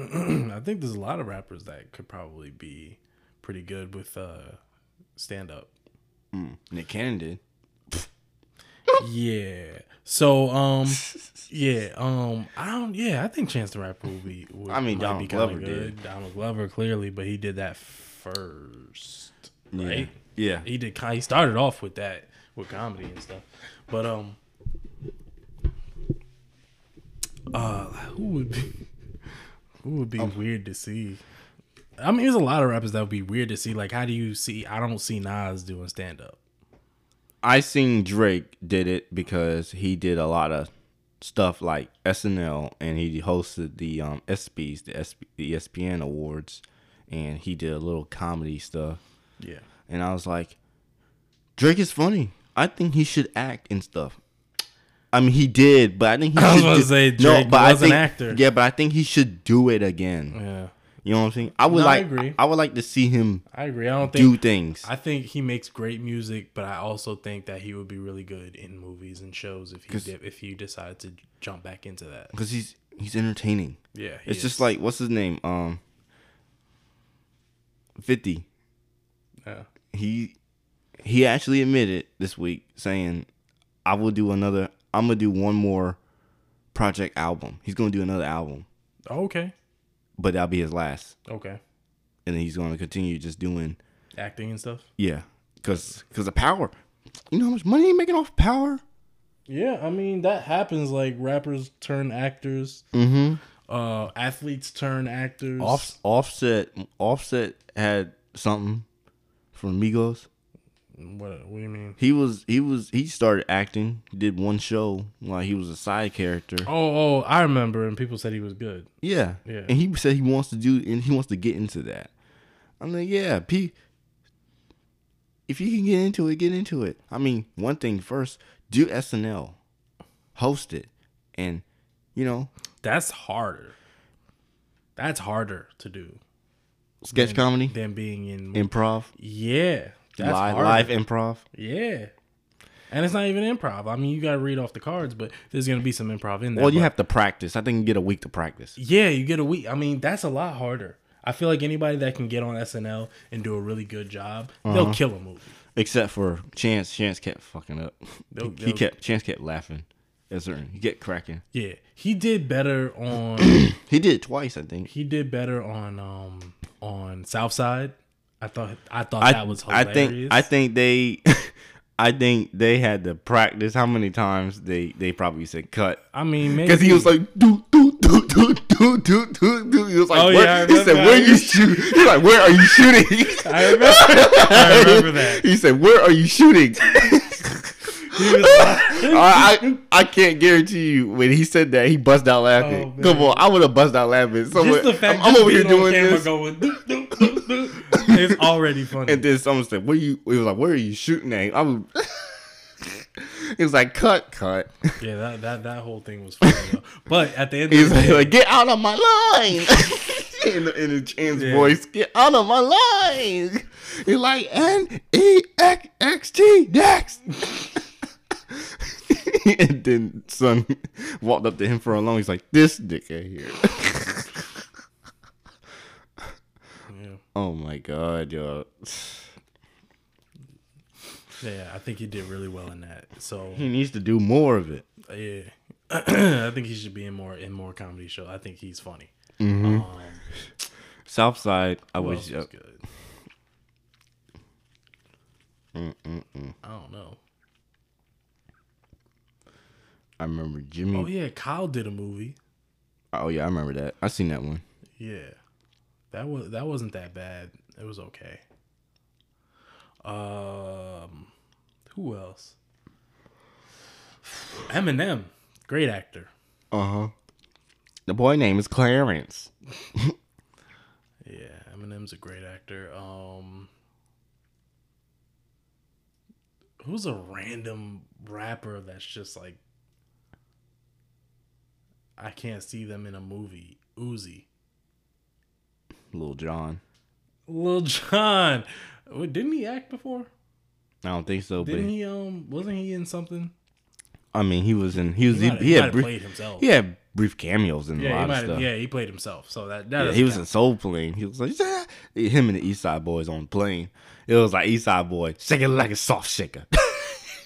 Speaker 1: I think there's a lot of rappers that could probably be pretty good with uh stand up.
Speaker 2: Nick Cannon did.
Speaker 1: Yeah. So um yeah, um I don't yeah, I think Chance the Rapper will be would,
Speaker 2: I mean, Donald Glover did.
Speaker 1: Donald Glover clearly, but he did that first.
Speaker 2: Yeah.
Speaker 1: Right?
Speaker 2: Yeah.
Speaker 1: He did he started off with that with comedy and stuff. But um uh who would be who would be weird to see? I mean, there's a lot of rappers that would be weird to see. Like, how do you see? I don't see Nas doing stand up.
Speaker 2: I seen Drake did it because he did a lot of stuff like SNL and he hosted the um ESPYS, the, SP, the ESPN awards, and he did a little comedy stuff.
Speaker 1: Yeah.
Speaker 2: And I was like, Drake is funny. I think he should act and stuff. I mean, he did, but I think he
Speaker 1: I
Speaker 2: should
Speaker 1: to
Speaker 2: do-
Speaker 1: say Drake
Speaker 2: but I
Speaker 1: was an
Speaker 2: think-
Speaker 1: actor.
Speaker 2: Yeah, but I think he should do it again.
Speaker 1: Yeah,
Speaker 2: You know what I'm saying? I would
Speaker 1: No, I
Speaker 2: like.
Speaker 1: agree.
Speaker 2: I would like to see him
Speaker 1: I agree. I don't
Speaker 2: do
Speaker 1: think
Speaker 2: things.
Speaker 1: I think he makes great music, but I also think that he would be really good in movies and shows if he did, if he decided to jump back into that.
Speaker 2: because he's he's entertaining.
Speaker 1: Yeah, he
Speaker 2: It's just like what's his name? Um, Fifty.
Speaker 1: Yeah.
Speaker 2: He he actually admitted this week saying, "I will do another. I'm gonna do one more project album. He's gonna do another album,
Speaker 1: Oh, okay,
Speaker 2: but that'll be his last,
Speaker 1: okay,
Speaker 2: and then he's gonna continue just doing
Speaker 1: acting and stuff.
Speaker 2: yeah, because because of power. You know how much money he making off power?
Speaker 1: Yeah, I mean that happens. Like rappers turn actors,
Speaker 2: Mm-hmm.
Speaker 1: uh, athletes turn actors.
Speaker 2: Off, offset offset had something from Migos.
Speaker 1: What, what do you mean?
Speaker 2: He was he was he started acting. He did one show while he was a side character.
Speaker 1: Oh, oh, I remember, and people said he was good.
Speaker 2: Yeah,
Speaker 1: Yeah.
Speaker 2: And he said he wants to do and he wants to get into that. I'm like, yeah, P. If you can get into it, get into it. I mean, one thing first, do SNL, host it, and you know,
Speaker 1: That's harder. That's harder to do
Speaker 2: sketch comedy,
Speaker 1: than being in.
Speaker 2: improv,
Speaker 1: yeah, that's
Speaker 2: live
Speaker 1: harder.
Speaker 2: live improv.
Speaker 1: Yeah. And it's not even improv. I mean, you got to read off the cards, but there's going to be some improv in there.
Speaker 2: Well, you
Speaker 1: but-
Speaker 2: have to practice. I think you get a week to practice.
Speaker 1: Yeah, you get a week. I mean, that's a lot harder. I feel like anybody that can get on SNL and do a really good job,
Speaker 2: Uh-huh.
Speaker 1: they'll kill a movie.
Speaker 2: Except for Chance. Chance kept fucking up.
Speaker 1: They'll-
Speaker 2: he
Speaker 1: they'll-
Speaker 2: kept Chance kept laughing. At certain, he kept cracking.
Speaker 1: Yeah, he did better on.
Speaker 2: He did it twice, I think.
Speaker 1: he did better on um on Southside. I thought I thought
Speaker 2: I,
Speaker 1: that was hilarious.
Speaker 2: I think I think they I think they had to practice how many times they they probably said cut
Speaker 1: I mean,
Speaker 2: because he was like do do do do do do do do. He was like,
Speaker 1: Oh,
Speaker 2: where?
Speaker 1: yeah,
Speaker 2: he said, where you shoot? He's like, where are you shooting?
Speaker 1: I remember. I remember that.
Speaker 2: He said, where are you shooting?
Speaker 1: He was like,
Speaker 2: I, I I can't guarantee you when he said that he bust out laughing.
Speaker 1: Oh.
Speaker 2: Come on, I would have bust out laughing. Somewhere,
Speaker 1: just the fact
Speaker 2: I'm, I'm over here doing this.
Speaker 1: going, "Doop, doop, doop, doop." It's already funny.
Speaker 2: And then someone said, "Where you?" He was like, "Where are you shooting at?" I was. it was like, "Cut, cut."
Speaker 1: yeah, that, that that whole thing was funny. Though. But at the end
Speaker 2: He
Speaker 1: the
Speaker 2: like,
Speaker 1: day,
Speaker 2: like, "Get out of my line!" in the, in the Chan's
Speaker 1: Yeah.
Speaker 2: voice, "Get out of my line!" He's like, "N E X X T next." and then son walked up to him for a long. He's like, "This dickhead here."
Speaker 1: yeah,
Speaker 2: oh my god, yo.
Speaker 1: yeah, I think he did really well in that. So
Speaker 2: He needs to do more of it.
Speaker 1: yeah, I think he should be in more in more comedy show. I think he's funny. Um,
Speaker 2: Southside, I wish. uh,
Speaker 1: good? I don't know.
Speaker 2: I remember Jimmy.
Speaker 1: Oh yeah, Kyle did a movie.
Speaker 2: Oh yeah, I remember that. I seen that one.
Speaker 1: Yeah, that was that wasn't that bad. It was okay. Um, who else? Eminem, great actor.
Speaker 2: Uh huh. The boy name is Clarence.
Speaker 1: Yeah, Eminem's a great actor. Um, who's a random rapper that's just like I can't see them in a movie? Uzi,
Speaker 2: Lil
Speaker 1: Jon. Little John. Didn't he act before?
Speaker 2: I don't think so,
Speaker 1: Didn't
Speaker 2: but
Speaker 1: he? Um, wasn't he in something?
Speaker 2: I mean, he was in. He was. He, he,
Speaker 1: he
Speaker 2: had brief.
Speaker 1: played himself.
Speaker 2: He had brief cameos in a
Speaker 1: Yeah, he
Speaker 2: lot of stuff.
Speaker 1: yeah, he played himself. So that, that
Speaker 2: Yeah, he was in. Soul Plane. He was like ah! him and the East Side Boyz on the plane. It was like East Side Boy, shake it like a soft shaker.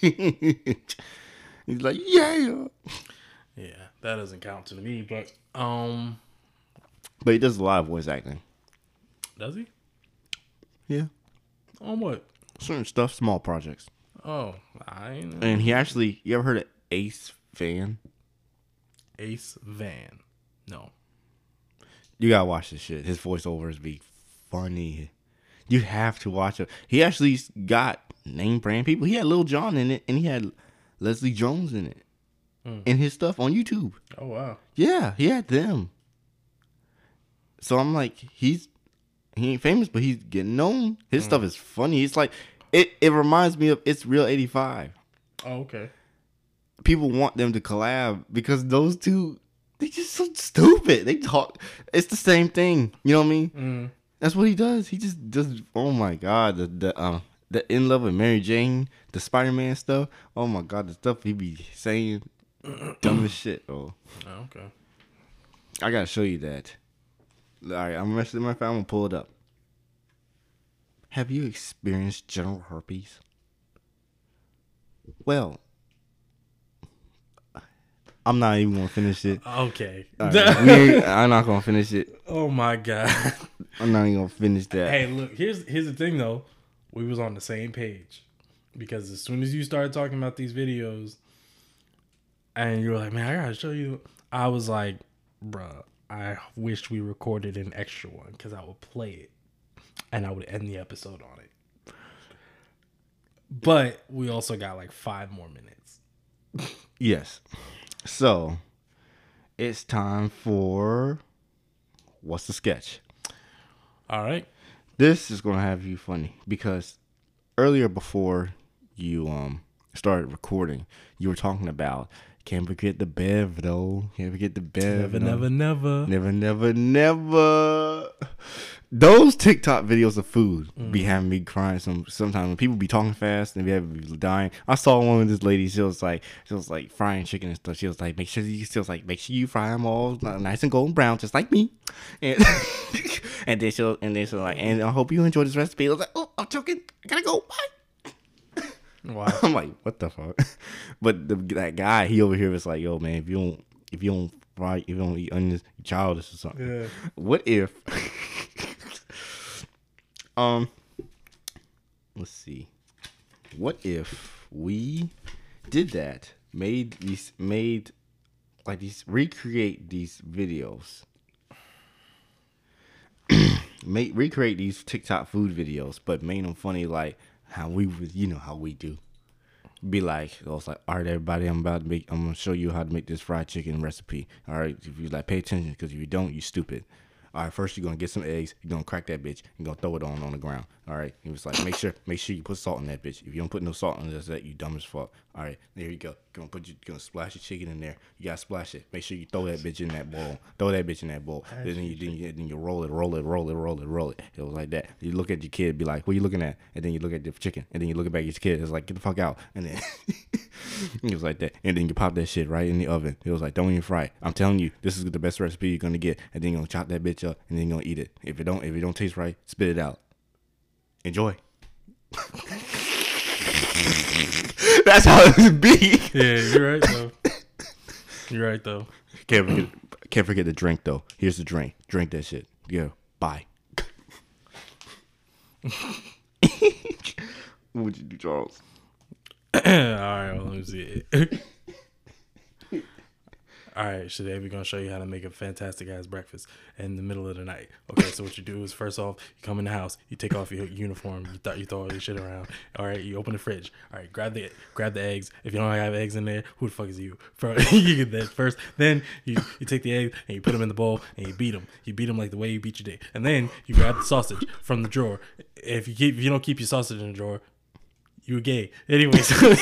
Speaker 2: He's like, yeah,
Speaker 1: Yeah, that doesn't count to me. But um,
Speaker 2: but he does a lot of voice acting.
Speaker 1: Does he?
Speaker 2: Yeah,
Speaker 1: On what?
Speaker 2: certain stuff, small projects.
Speaker 1: Oh, I know.
Speaker 2: And he actually, you ever heard of Ace Van?
Speaker 1: Ace Van. No.
Speaker 2: You gotta watch this shit. His voiceovers be funny. You have to watch it. He actually got name brand people. He had Lil Jon in it, and he had Leslie Jones in it, hmm. in his stuff on YouTube.
Speaker 1: Oh wow.
Speaker 2: Yeah, he had them. So I'm like, he's he ain't famous, but he's getting known. His stuff is funny. It's like it. It reminds me of It's Real '85.
Speaker 1: Oh, okay.
Speaker 2: People want them to collab because those two they just so stupid. They talk. It's the same thing. You know what I mean?
Speaker 1: Mm.
Speaker 2: That's what he does. He just does. Oh my god, the the um the in love with Mary Jane, the Spider Man stuff. Oh my god, the stuff he be saying, dumb as shit. Oh,
Speaker 1: Oh, okay.
Speaker 2: I gotta show you that. All right, I'm gonna, I'm gonna pull it up. Have you experienced general herpes? Well, I'm not even gonna finish it.
Speaker 1: Okay.
Speaker 2: Right, I'm not gonna finish it.
Speaker 1: oh my god.
Speaker 2: I'm not even gonna finish that.
Speaker 1: hey, look. Here's here's the thing though. We was on the same page because as soon as you started talking about these videos, and you were like, "Man, I gotta show you," I was like, "Bruh, I wish we recorded an extra one because I would play it and I would end the episode on it." But we also got like five more minutes.
Speaker 2: Yes. So it's time for what's the sketch?
Speaker 1: All right.
Speaker 2: This is gonna have you funny because earlier before you um started recording, you were talking about can't forget the Bev though. Can't forget the Bev.
Speaker 1: Never,
Speaker 2: though.
Speaker 1: never, never.
Speaker 2: Never, never, never. Those TikTok videos of food mm. be having me crying. Some sometimes when people be talking fast and they have be dying. I saw one with this lady. She was like, she was like frying chicken and stuff. She was like, make sure you. She was like, make sure you fry them all nice and golden brown, just like me. And and then she was, and then she was like, and I hope you enjoy this recipe. I was like, oh, I'm choking. I gotta go. Bye.
Speaker 1: Wow.
Speaker 2: I'm like, what the fuck? But the, that guy, he over here was like, yo, man, if you don't, if you don't fry, if you don't eat onions, you childish or something.
Speaker 1: Yeah.
Speaker 2: What if, um, let's see, what if we did that, made these, made like these, recreate these videos, make recreate these TikTok food videos, but made them funny like how we would, you know, how we do. Be like, I was like, all right, everybody, I'm about to make, I'm gonna show you how to make this fried chicken recipe. All right, if you like, pay attention, because if you don't, you stupid. All right, first you're gonna get some eggs, you're gonna crack that bitch, you're gonna throw it on on the ground. All right, he was like, make sure, make sure you put salt in that bitch. If you don't put no salt in this, that you dumb as fuck. All right, there you go. You're gonna put, you gonna splash your chicken in there. You gotta splash it. Make sure you throw that bitch in that bowl. Throw that bitch in that bowl. Then you, then you, then you roll it, roll it, roll it, roll it, roll it. It was like that. You look at your kid, be like, what are you looking at? And then you look at the chicken, and then you look back at your kid. It's like, get the fuck out. And then it was like that. And then you pop that shit right in the oven. It was like, don't even fry it. I'm telling you, this is the best recipe you're gonna get. And then you're gonna chop that bitch up, and then you're gonna eat it. If it don't, if it don't taste right, spit it out. Enjoy. That's how it would be.
Speaker 1: Yeah, you're right though. You're right though.
Speaker 2: Can't forget, can't forget the drink though. Here's the drink. Drink that shit. Yeah. Bye. what would you do, Charles?
Speaker 1: All right, well, let me see. All right, today we're gonna show you how to make a fantastic ass breakfast in the middle of the night. Okay, so what you do is first off, you come in the house, you take off your uniform, you you throw all your shit around. All right, you open the fridge. All right, grab the grab the eggs. If you don't have eggs in there, who the fuck is you? You get that first. Then you you take the eggs and you put them in the bowl and you beat them. You beat them like the way you beat your dick. And then you grab the sausage from the drawer. If you keep if you don't keep your sausage in the drawer, you were gay. Anyway, so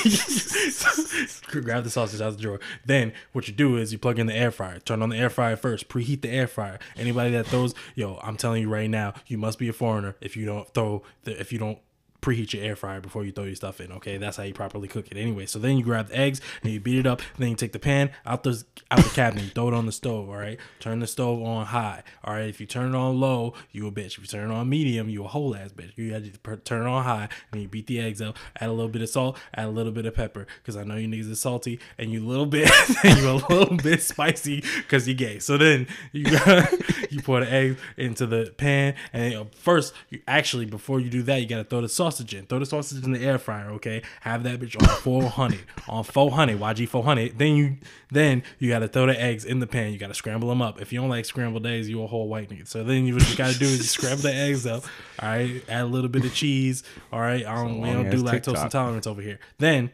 Speaker 1: grab the sausage out of the drawer. Then what you do is you plug in the air fryer. Turn on the air fryer first. Preheat the air fryer. Anybody that throws, yo, I'm telling you right now, you must be a foreigner if you don't throw the if you don't preheat your air fryer before you throw your stuff in. Okay, that's how you properly cook it. Anyway, so then you grab the eggs and you beat it up. Then you take the pan out the out the cabinet, throw it on the stove. All right, turn the stove on high. All right, if you turn it on low, you a bitch. If you turn it on medium, you a whole ass bitch. You got to turn it on high and you beat the eggs up. Add a little bit of salt, add a little bit of pepper, because I know you niggas is salty and you little bit and you a little bit spicy because you gay. So then you you pour the eggs into the pan and first you actually before you do that you gotta throw the sausage in. Throw the sausage in the air fryer. Okay, have that bitch on 400 on 400 YG 400. Then you then you gotta throw the eggs in the pan. You gotta scramble them up. If you don't like scrambled eggs, you a whole white nigga. So then you what you gotta do is you scramble the eggs up. All right, add a little bit of cheese. All right, I don't we don't do
Speaker 2: long-ass
Speaker 1: lactose
Speaker 2: TikTok.
Speaker 1: intolerance over here. Then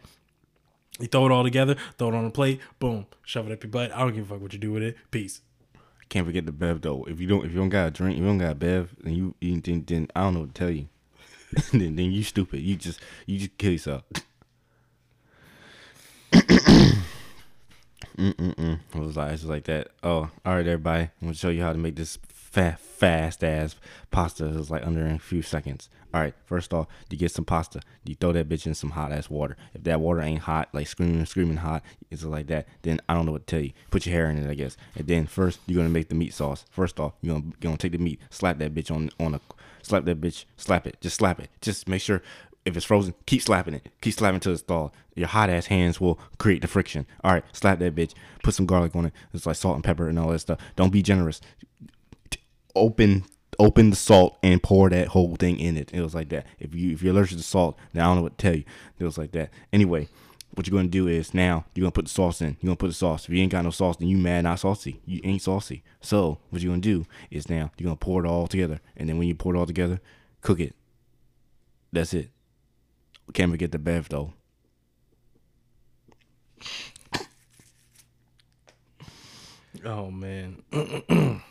Speaker 1: you throw it all together, throw it on a plate, boom, shove it up your butt. I don't give a fuck what you do with it. Peace.
Speaker 2: Can't forget the bev though. If you don't, if you don't got a drink, if you don't got a bev, then you, you then, then I don't know what to tell you. then, then you stupid. You just you just kill yourself. Mm-mm-mm. It was like, it was like that. Oh, all right, everybody. I'm gonna show you how to make this fa- fast ass pasta. It was like under a few seconds. All right, first off, you get some pasta. You throw that bitch in some hot ass water. If that water ain't hot, like screaming, screaming hot, it's like that. Then I don't know what to tell you. Put your hair in it, I guess. And then first, you're gonna make the meat sauce. First off, you're gonna, you're gonna take the meat, slap that bitch on on a, slap that bitch, slap it, just slap it. Just make sure if it's frozen, keep slapping it. Keep slapping till it's thawed. Your hot ass hands will create the friction. All right, slap that bitch. Put some garlic on it. It's like salt and pepper and all that stuff. Don't be generous. Open open the salt and pour that whole thing in it. It was like that. If you if you're allergic to salt, then I don't know what to tell you. It was like that. Anyway, what you're gonna do is now you're gonna put the sauce in. You're gonna put the sauce. If you ain't got no sauce, then you mad not saucy. You ain't saucy. So what you're gonna do is now you're gonna pour it all together. And then when you pour it all together, cook it. That's it. Can't forget the bev though.
Speaker 1: Oh man.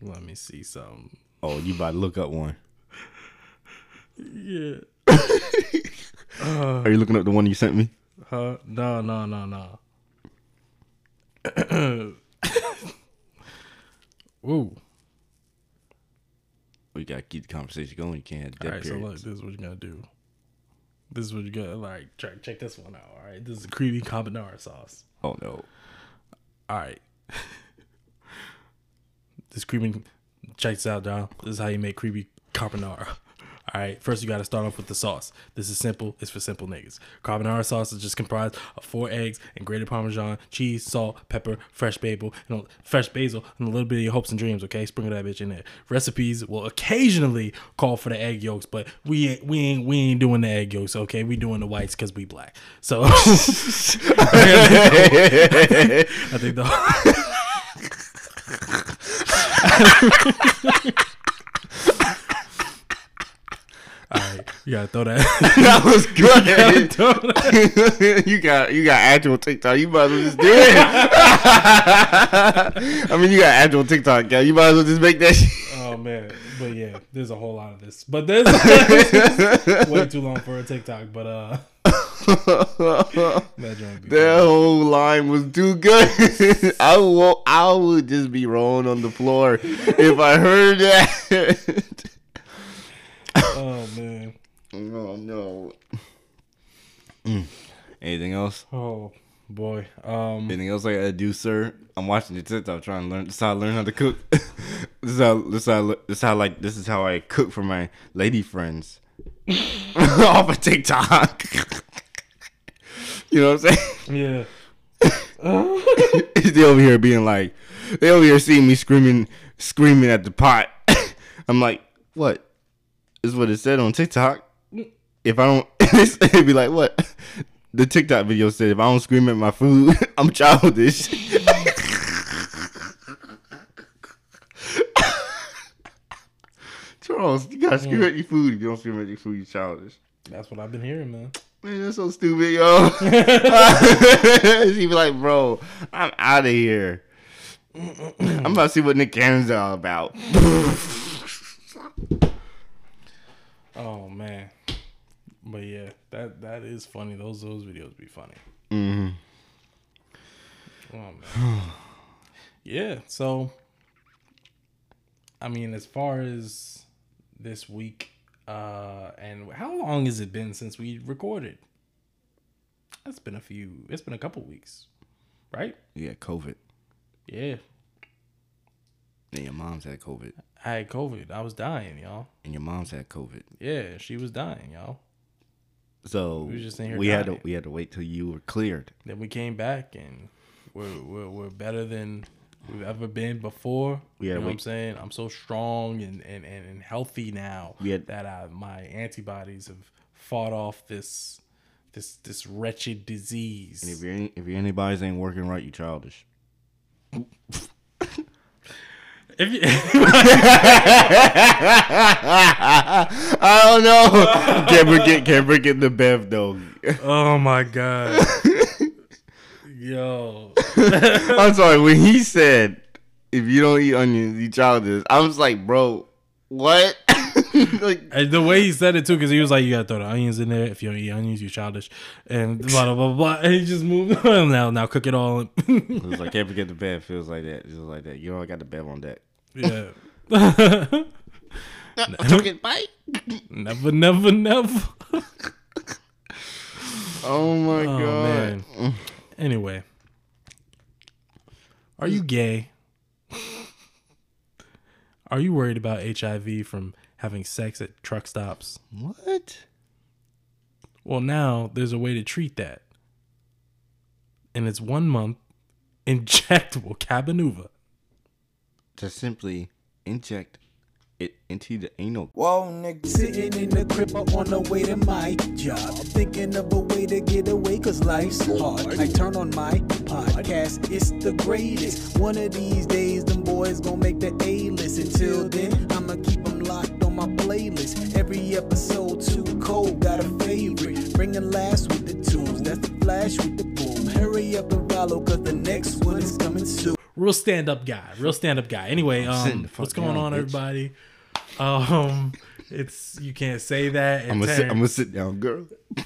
Speaker 1: Let me see some.
Speaker 2: Oh, you about to look up one.
Speaker 1: Yeah.
Speaker 2: Are you looking up the one you sent me?
Speaker 1: Huh? No, no, no, no. Ooh.
Speaker 2: We gotta keep the conversation going. You can't have
Speaker 1: All
Speaker 2: dead
Speaker 1: so look, this is what you gotta do. This is what you gotta like. Check, check this one out. All right, this is a creamy carbonara sauce.
Speaker 2: oh no.
Speaker 1: All right, this creamy. Check this out, John. This is how you make creamy carbonara. All right, first you gotta start off with the sauce. This is simple. It's for simple niggas. Carbonara sauce is just comprised of four eggs and grated Parmesan, cheese, salt, pepper, fresh basil, know, fresh basil, and a little bit of your hopes and dreams. Okay, sprinkle that bitch in there. Recipes will occasionally call for the egg yolks, but we ain't we ain't we ain't doing the egg yolks. Okay, we doing the whites because we black. So I think the. All right, you gotta throw that.
Speaker 2: that was good.
Speaker 1: throw that.
Speaker 2: you got you got actual TikTok. You might as well just do it. I mean, you got actual TikTok, guy. You might as well just make that. Shit.
Speaker 1: Oh man, but yeah, there's a whole lot of this, but there's way too long for a TikTok. But uh, that
Speaker 2: That whole line was too good. I will, I would just be rolling on the floor if I heard that.
Speaker 1: Oh man.
Speaker 2: oh no. Mm. Anything else?
Speaker 1: Oh boy. Um.
Speaker 2: Anything else I gotta do, sir? I'm watching your TikTok trying to learn. This is how I learn how to cook. this is how. This is how. This is how. Like this is how I cook for my lady friends off of TikTok. you know what I'm saying?
Speaker 1: Yeah.
Speaker 2: they over here being like, they over here seeing me screaming, screaming at the pot. I'm like, what? Is what it said on TikTok. If I don't, it'd be like, what? The TikTok video said, if I don't scream at my food, I'm childish. Charles, you gotta scream at your food. If you don't scream at your food, you're childish.
Speaker 1: That's what I've been hearing, man.
Speaker 2: Man, that's so stupid, yo. he be like, bro, I'm out of here. I'm about to see what Nick Cannon's all about.
Speaker 1: Oh man. But yeah, that that is funny. Those those videos be funny.
Speaker 2: hmm
Speaker 1: Oh man. yeah. So, I mean, as far as this week, uh, and how long has it been since we recorded? It's been a few. It's been a couple weeks, right?
Speaker 2: Yeah, COVID.
Speaker 1: Yeah.
Speaker 2: And your mom's had COVID.
Speaker 1: I had COVID. I was dying, y'all.
Speaker 2: And your mom's had COVID.
Speaker 1: Yeah, she was dying, y'all.
Speaker 2: So
Speaker 1: We just in here
Speaker 2: we had to we had to wait till you were cleared.
Speaker 1: Then we came back and we're we're, we're better than we've ever been before. You know what I'm saying? I'm so strong and, and, and, and healthy now
Speaker 2: had-
Speaker 1: that I, my antibodies have fought off this this this wretched disease.
Speaker 2: And if your if your antibodies ain't working right, you childish.
Speaker 1: If you,
Speaker 2: I don't know. can't forget can't forget the Bev though.
Speaker 1: oh my god, yo,
Speaker 2: I'm sorry, when he said if you don't eat onions, you childish, I was like, bro, what? like
Speaker 1: And the way he said it too, because he was like, "You gotta throw the onions in there. If you don't eat onions, you're childish." And blah blah blah blah. And he just moved on. Now, now cook it all.
Speaker 2: it was like can't forget the bed. Feels like that. Just like that. You know, I got the bed on deck.
Speaker 1: Yeah.
Speaker 2: Took it bite.
Speaker 1: never, never, never.
Speaker 2: Oh my
Speaker 1: Oh
Speaker 2: god.
Speaker 1: man. Anyway, are you gay? Are you worried about HIV from having sex at truck stops?
Speaker 2: What?
Speaker 1: Well, now there's a way to treat that. And it's one month injectable Cabenuva.
Speaker 2: To simply inject it into the anal.
Speaker 5: Whoa, nigga. Sitting in the crib or on the way to my job. Thinking of a way to get away, cause life's hard. I turn on my podcast, it's the greatest. One of these days, them boys gon' make the A list. Until then, I'ma keep them locked on my playlist. Every episode too cold, got a favorite. Bringing last with the tunes, that's the flash with the boom. Hurry up and follow, cause the next one is coming soon.
Speaker 1: Real stand up guy. Real stand up guy. Anyway, um, what's going
Speaker 2: down,
Speaker 1: on,
Speaker 2: bitch.
Speaker 1: everybody? Um, it's you can't say that.
Speaker 2: I'm gonna sit. I'm gonna sit down, girl.